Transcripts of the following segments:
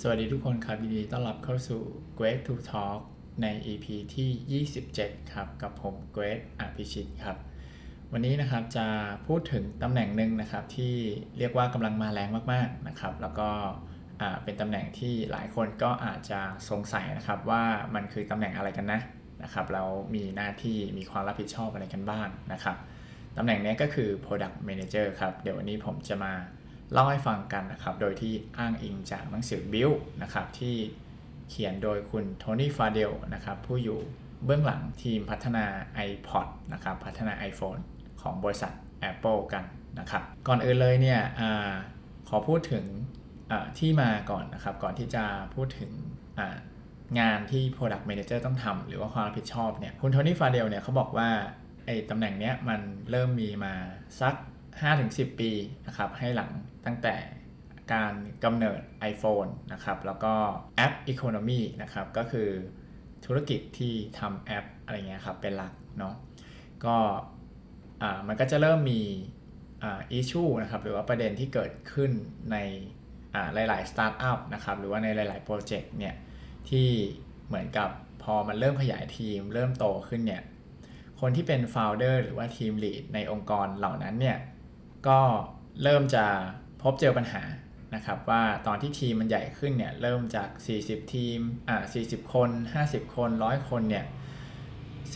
สวัสดีทุกคนครับ ยินดีต้อนรับเข้าสู่ Great to Talk ใน EP ที่ 27 ครับ กับผม Great อภิชิตครับ วันนี้นะครับจะพูดถึงตำแหน่งหนึ่งนะครับ ที่เรียกว่ากำลังมาแรงมากๆนะครับ แล้วก็เป็นตำแหน่งที่หลายคนก็อาจจะสงสัยนะครับว่ามันคือตำแหน่งอะไรกันนะนะครับแล้วมีหน้าที่มีความรับผิดชอบอะไรกันบ้างนะครับตำแหน่งนี้ก็คือ Product Manager ครับ เดี๋ยววันนี้ผมจะมา เล่าให้ฟังกันนะครับ โดยที่อ้างอิงจากหนังสือ Build นะครับที่เขียนโดยคุณโทนี่ฟาเดลนะครับผู้อยู่เบื้องหลังทีมพัฒนา iPod นะครับพัฒนา iPhone ของบริษัท Apple กันนะครับก่อนอื่นเลยเนี่ยอขอพูดถึงที่มาก่อนนะครับ ก่อนที่จะพูดถึงงานที่ Product Manager ต้องทำหรือว่าความรับผิดชอบเนี่ยคุณโทนี่ฟาเดลเนี่ยเขาบอกว่าไอ้ตำแหน่งเนี้ยมันเริ่มมีมาสัก 5-10 ปีนะครับให้หลังตั้งแต่การกำเนิด iPhone นะครับแล้วก็ app economy นะครับก็คือธุรกิจที่ทำแอปอะไรเงี้ยครับเป็นหลักเนาะก็มันก็จะเริ่มมี issue นะครับหรือว่าประเด็นที่เกิดขึ้นในหลายๆสตาร์ทอัพนะครับหรือว่าในหลาย ๆ โปรเจกต์เนี่ยที่เหมือนกับพอมันเริ่มขยายทีม เริ่มโตขึ้นเนี่ยคนที่เป็น founder หรือว่า team lead ในองค์กรเหล่านั้นเนี่ย ก็เริ่มจะพบเจอปัญหานะครับว่าตอนที่ทีมมันใหญ่ขึ้นเนี่ยเริ่มจาก 40 ทีมอ่า40 คน 50 คน 100 คนเนี่ย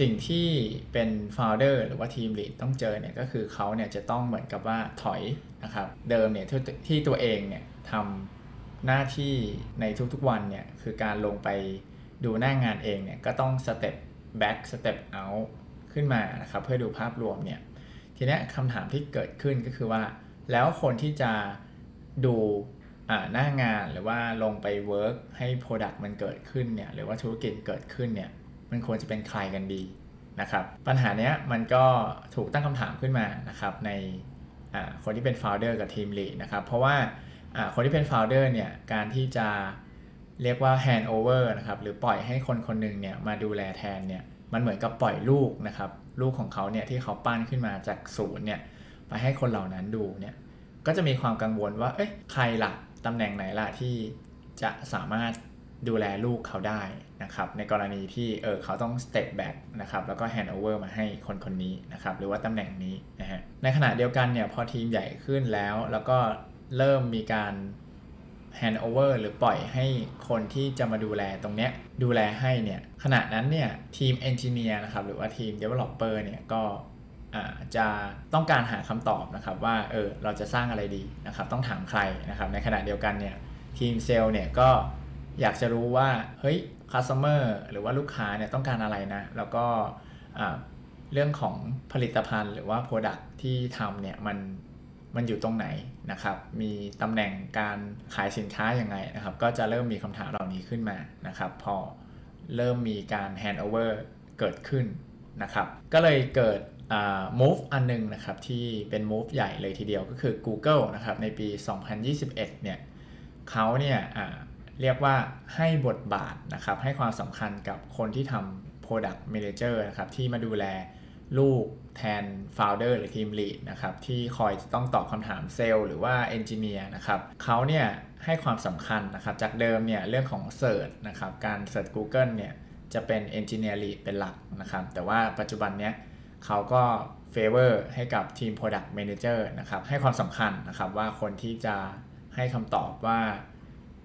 สิ่งที่เป็น founder หรือว่า team lead ต้องเจอเนี่ยก็คือเขาเนี่ยจะต้องเหมือนกับว่าถอยนะครับเดิมเนี่ยที่ที่ตัวเองเนี่ยทำหน้าที่ในทุกๆวันเนี่ยคือการลงไปดูหน้างานเองเนี่ยก็ต้อง step back step out ขึ้นมานะครับเพื่อดูภาพรวมเนี่ย ทีนี้คำถามที่เกิดขึ้นก็คือว่า แล้วคนที่จะดูหน้างานหรือว่าลงไปเวิร์กให้ Product มันเกิดขึ้นเนี่ยหรือว่าธุรกิจเกิดขึ้นเนี่ยมันควรจะเป็นใครกันดีนะครับปัญหานี้มันก็ถูกตั้งคำถามขึ้นมานะครับในคนที่เป็น Founder กับทีมลีนะครับเพราะว่าคนที่เป็น Founder เนี่ยการที่จะเรียกว่า hand over นะครับหรือปล่อยให้คนคนหนึ่งเนี่ยมาดูแลแทนเนี่ยมันเหมือนกับปล่อยลูกนะครับ ลูกของเขาเนี่ยที่เขาปั้นขึ้นมาจากศูนย์เนี่ยไปให้คนเหล่านั้นดูเนี่ยก็จะมีความกังวลว่าเอ๊ะใครละ่ะตำแหน่งไหนล่ะที่จะสามารถดูแลลูกเขาได้นะครับในกรณีที่เออเขาต้อง step back นะครับแล้วก็ hand over มาให้คนคนนี้นะครับหรือว่าตำแหน่งนี้นะฮะในขณะเดียวกันเนี่ยพอทีมใหญ่ขึ้นแล้ว แล้วก็เริ่มมีการ hand over หรือปล่อยให้คนที่จะมาดูแลตรงเนี้ยดูแลให้เนี่ยขณะนั้นเนี่ยทีม engineer นะครับหรือว่าทีม developer เนี่ยก็จะต้องการหาคำตอบนะครับว่าเออเราจะสร้างอะไรดีนะครับต้องถามใครนะครับในขณะเดียวกันเนี่ยทีมเซลล์เนี่ยก็อยากจะรู้ว่าเฮ้ยคัสเตอร์หรือว่าลูกค้าเนี่ยต้องการอะไรนะแล้วก็เรื่องของผลิตภัณฑ์หรือว่า Product ที่ทำเนี่ยมัน มันอยู่ตรงไหนนะครับ มีตำแหน่งการขายสินค้ายังไงนะครับ ก็จะเริ่มมีคำถามเหล่านี้ขึ้นมานะครับ พอเริ่มมีการ hand over เกิดขึ้นนะครับ ก็เลยเกิด move อันนึงนะครับ ที่เป็น move ใหญ่เลยทีเดียวก็คือ Google นะครับ ในปี 2021 เนี่ยเขาเนี่ยเรียกว่าให้บทบาทนะครับ ให้ความสำคัญกับคนที่ทำ Product Manager นะครับ ที่มาดูแลลูกแทน Founder หรือทีม Lead นะครับที่คอยจะต้องตอบคำถามเซลล์หรือว่า Engineer นะครับเขาเนี่ยให้ความสำคัญนะครับจากเดิมเนี่ยเรื่องของ Search นะครับการ Search Google เนี่ยจะเป็น Engineer Lead เป็นหลักนะครับแต่ว่าปัจจุบันเนี้ยเขาก็ favor ให้กับทีม Product Manager นะครับให้ความสำคัญนะครับว่าคนที่จะให้คำตอบว่า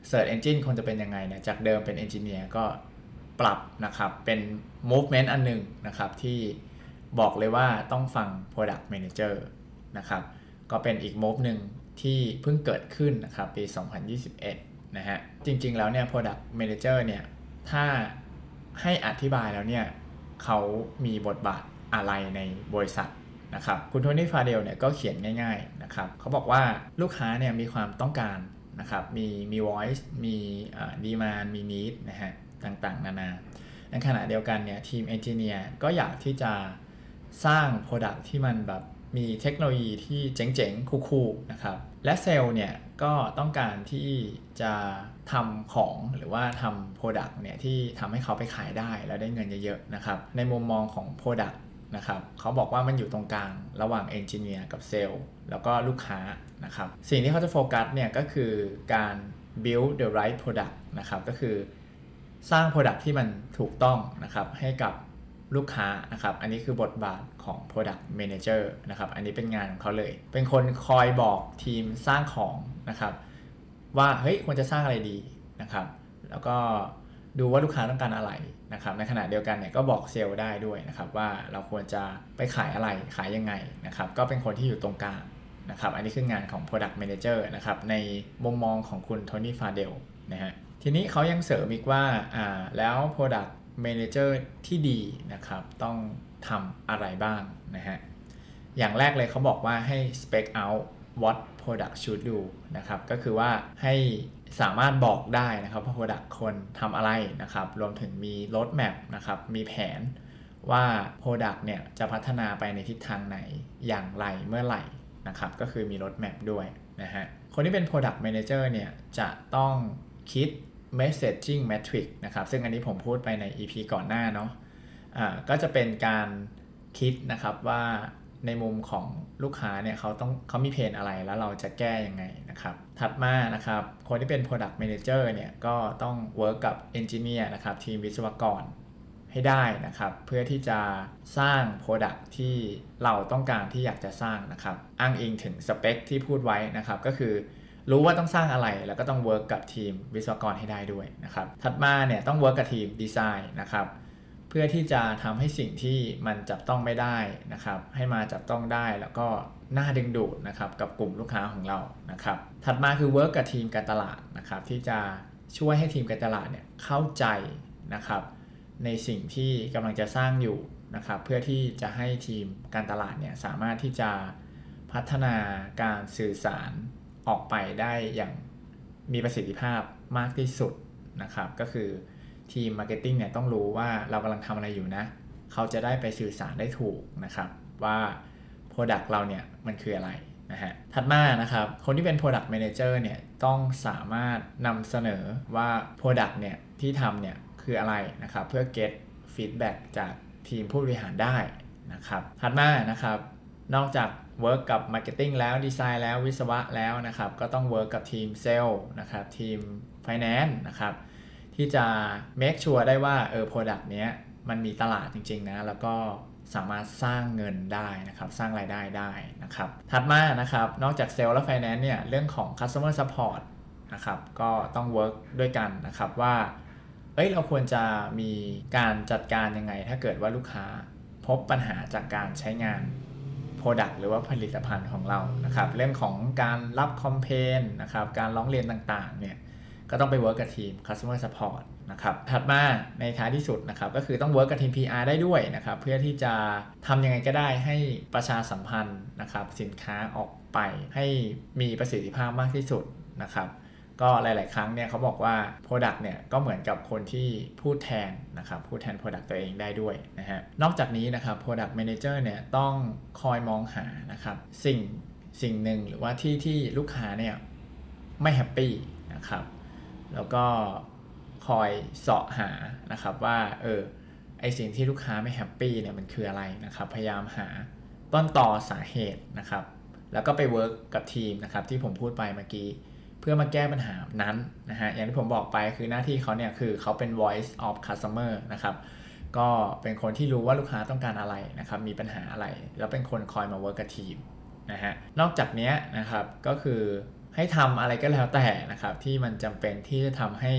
Search Engine ควรจะเป็นยังไงเนี่ยจากเดิมเป็น Engineer ก็ปรับนะครับเป็น movement อันหนึ่งนะครับที่ บอกเลยว่าต้องฟัง Product Manager นะครับ ก็เป็นอีกมบหนึ่งที่เพิ่งเกิดขึ้นนะครับปี 2021 นะฮะ จริงๆแล้วเนี่ย Product Manager เนี่ย ถ้าให้อธิบายแล้วเนี่ยเขามีบทบาทอะไรในบริษัทนะครับ คุณโทนี่ฟาเดลเนี่ยก็เขียนง่ายๆนะครับเขาบอกว่าลูกค้าเนี่ยมีความต้องการนะครับ มีมี voice มีดีมานมี need นะฮะ ต่างๆ นานา ในขณะเดียวกันเนี่ยทีมเอนจิเนียร์ก็อยากที่จะ สร้าง Product ที่มันแบบมีเทคโนโลยีที่เจ๋งๆ คูลๆนะครับ และเซลล์เนี่ยก็ต้องการที่จะทำของหรือว่าทำ Product เนี่ยที่ทำให้เขาไปขายได้แล้วได้เงินเยอะๆนะครับ ในมุมมองของ Product นะครับเขาบอกว่ามันอยู่ตรงกลางระหว่างเอนจิเนียร์กับเซลล์แล้วก็ลูกค้านะครับ สิ่งที่เขาจะโฟกัสเนี่ยก็คือการ build the right product นะครับ ก็คือสร้าง Product ที่มันถูกต้องนะครับให้กับ ลูกค้านะครับ อันนี้คือบทบาทของ Product Manager นะครับ อันนี้เป็นงานของเขาเลย เป็นคนคอยบอกทีมสร้างของนะครับ ว่าเฮ้ยควรจะสร้างอะไรดีนะครับ แล้วก็ดูว่าลูกค้าต้องการอะไรนะครับ ในขณะเดียวกันเนี่ยก็บอกเซลล์ได้ด้วยนะครับ ว่าเราควรจะไปขายอะไรขายยังไงนะครับ ก็เป็นคนที่อยู่ตรงกลางนะครับ อันนี้คืองานของ Product Manager นะครับ ในมุมมองของคุณโทนี่ฟาเดลนะฮะทีนี้เขายังเสริมอีกว่าอ่าแล้ว Product Manager ที่ดีนะครับ ต้องทำอะไรบ้างนะฮะ อย่างแรกเลยเขาบอกว่าให้ spec out what product should do นะครับ ก็คือว่าให้สามารถบอกได้นะครับว่า product คนทำอะไรนะครับ รวมถึงมี road map นะครับ มีแผนว่า product เนี่ยจะพัฒนาไปในทิศทางไหนอย่างไรเมื่อไหร่นะครับ ก็คือมี road map ด้วยนะฮะ คนที่เป็น product manager เนี่ยจะต้องคิด messaging matrix นะครับซึ่งอันนี้ผมพูดไปใน EP ก่อนหน้าเนาะะก็จะเป็นการคิดนะครับว่าในมุมของลูกค้าเนี่ยเขาต้องเขามีเพนอะไรแล้วเราจะแก้ยังไงนะครับ ถัดมานะครับ คนที่เป็น Product Manager เนี่ยก็ต้อง work กับ Engineer นะครับทีมวิศวกรให้ได้นะครับ เพื่อที่จะสร้าง Product ที่เราต้องการที่อยากจะสร้างนะครับ อ้างอิงถึงสเปคที่พูดไว้นะครับ ก็คือ รู้ว่าต้องสร้างอะไรแล้วก็ต้อง work กับทีมวิศวกรให้ได้ด้วยนะครับถัดมาเนี่ยต้อง work กับทีมดีไซน์นะครับเพื่อที่จะทำให้สิ่งที่มันจับต้องไม่ได้นะครับให้มาจับต้องได้แล้วก็น่าดึงดูดนะครับกับกลุ่มลูกค้าของเรานะครับถัดมาคือ work กับทีมการตลาดนะครับที่จะช่วยให้ทีมการตลาดเนี่ยเข้าใจนะครับในสิ่งที่กำลังจะสร้างอยู่นะครับเพื่อที่จะให้ทีมการตลาดเนี่ยสามารถที่จะพัฒนาการสื่อสาร ออกไปได้อย่างมีประสิทธิภาพมากที่สุดนะครับ ก็คือทีม marketing เนี่ยต้องรู้ว่าเรากำลังทำอะไรอยู่นะ เขาจะได้ไปสื่อสารได้ถูกนะครับ ว่า Product เราเนี่ยมันคืออะไรนะฮะถัดมานะครับ คนที่เป็น product manager เนี่ยต้องสามารถนำเสนอว่า Product เนี่ยที่ทำเนี่ยคืออะไรนะครับ เพื่อ get feedback จากทีมผู้บริหารได้นะครับ ถัดมานะครับ นอกจาก work กับ marketing แล้วดีไซน์แล้ววิศวะแล้วนะครับ ก็ต้อง work กับทีมเซลล์นะครับทีม finance นะครับ ที่จะ make sure ได้ว่าเออ product เนี้ยมันมีตลาดจริงๆนะ แล้วก็สามารถสร้างเงินได้นะครับ สร้างรายได้ได้นะครับ ถัดมานะครับ นอกจากเซลล์และ finance เนี่ยเรื่องของ customer support นะครับ ก็ต้อง work ด้วยกันนะครับว่าเอ้ยเราควรจะมีการจัดการยังไง ถ้าเกิดว่าลูกค้าพบปัญหาจากการใช้งาน Product หรือว่าผลิตภัณฑ์ของเรานะครับเรื่องของการรับคอมเพนนะครับการร้องเรียนต่างๆเนี่ยก็ต้องไป work กับทีม customer support นะครับถัดมาในท้ายที่สุดนะครับก็คือต้อง work กับทีม PR ได้ด้วยนะครับเพื่อที่จะทำยังไงก็ได้ให้ประชาสัมพันธ์นะครับสินค้าออกไปให้มีประสิทธิภาพมากที่สุดนะครับ ก็หลาย ๆ ครั้งเนี่ยเขาบอกว่า Product เนี่ยก็เหมือนกับคนที่พูดแทนนะครับพูดแทน Product ตัวเองได้ด้วยนะฮะนอกจากนี้นะครับ Product Manager เนี่ยต้องคอยมองหานะครับสิ่งสิ่งหนึ่งหรือว่าที่ที่ลูกค้าเนี่ยไม่ happy นะครับแล้วก็คอยเสาะหานะครับว่าเออไอสิ่งที่ลูกค้าไม่ happy เนี่ยมันคืออะไรนะครับพยายามหาต้นตอสาเหตุนะครับแล้วก็ไป work กับทีมนะครับที่ผมพูดไปเมื่อกี้ เพื่อมาแก้ปัญหานั้นนะฮะอย่างที่ผมบอกไปคือหน้าที่เขาเนี่ยคือเขาเป็น voice of customer นะครับก็เป็นคนที่รู้ว่าลูกค้าต้องการอะไรนะครับมีปัญหาอะไร แล้วเป็นคนคอยมา work กับทีมนะฮะนอกจากนี้นะครับก็คือให้ทำอะไรก็แล้วแต่นะครับที่มันจำเป็นที่จะทำให้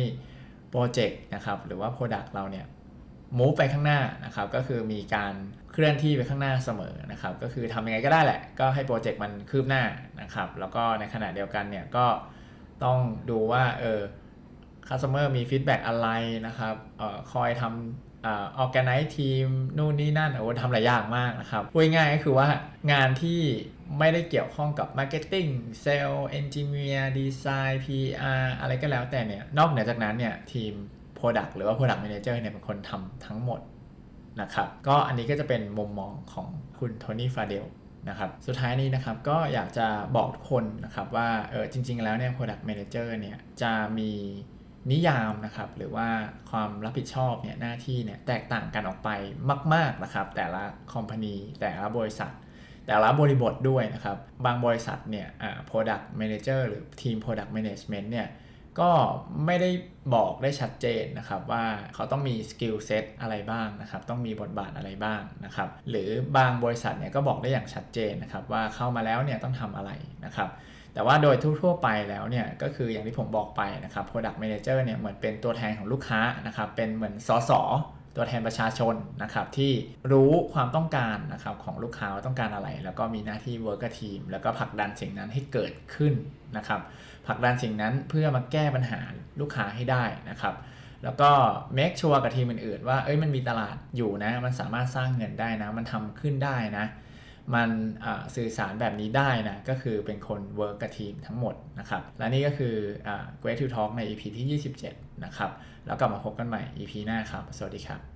โปรเจกต์นะครับหรือว่า Product เราเนี่ยมูฟไปข้างหน้านะครับก็คือมีการเคลื่อนที่ไปข้างหน้าเสมอนะครับก็คือทำยังไงก็ได้แหละ ก็ให้โปรเจกต์มันคืบหน้านะครับแล้วก็ในขณะเดียวกันเนี่ยก็ ต้องดูว่าเออ customer มีฟีดแบ็กอะไรนะครับเอ่อคอยทำเอ่อ organize ทีมนู่นนี่นั่นโอ้ทำหลายอย่างมากนะครับพูดง่ายก็คือว่างานที่ไม่ได้เกี่ยวข้องกับ marketing sales engineer design PR อะไรก็แล้วแต่เนี่ย นอกเหนือจากนั้นเนี่ยทีม product หรือว่า product manager เนี่ยเป็นคนทำทั้งหมดนะครับ ก็อันนี้ก็จะเป็นมุมมองของคุณโทนี่ฟาเดล นะครับ สุดท้ายนี้นะครับก็อยากจะบอกทุกคนนะครับว่าเออจริง ๆ แล้วเนี่ย product manager เนี่ยจะมีนิยามนะครับหรือว่าความรับผิดชอบเนี่ยหน้าที่เนี่ยแตกต่างกันออกไปมาก ๆนะครับ แต่ละ company แต่ละบริษัท แต่ละบริบทด้วยนะครับ บางบริษัทเนี่ย product manager หรือทีม product management เนี่ย ก็ไม่ได้บอกได้ชัดเจนนะครับว่าเขาต้องมี skill set อะไรบ้างนะครับต้องมีบทบาทอะไรบ้างนะครับหรือบางบริษัทเนี่ยก็บอกได้อย่างชัดเจนนะครับว่าเข้ามาแล้วเนี่ยต้องทำอะไรนะครับแต่ว่าโดยทั่วๆไปแล้วเนี่ยก็คืออย่างที่ผมบอกไปนะครับ Product Manager เนี่ยเหมือนเป็นตัวแทนของลูกค้านะครับเป็นเหมือนสสตัวแทนประชาชนนะครับที่รู้ความต้องการนะครับของลูกค้าว่าต้องการอะไร แล้วก็มีหน้าที่ work กับทีมแล้วก็ผลักดันสิ่งนั้นให้เกิดขึ้นนะครับ ผลักดันสิ่งนั้นเพื่อมาแก้ปัญหาลูกค้าให้ได้นะครับ แล้วก็ make sure กับทีมอื่นๆว่าเอ้ยมันมีตลาดอยู่นะ มันสามารถสร้างเงินได้นะ มันทำขึ้นได้นะ มันสื่อสารแบบนี้ได้นะ ก็คือเป็นคน work กับทีมทั้งหมดนะครับ และนี่ก็คืออ Great to Talk ใน EP ที่ 27 นะครับ แล้วกลับมาพบกันใหม่ EP หน้าครับ สวัสดีครับ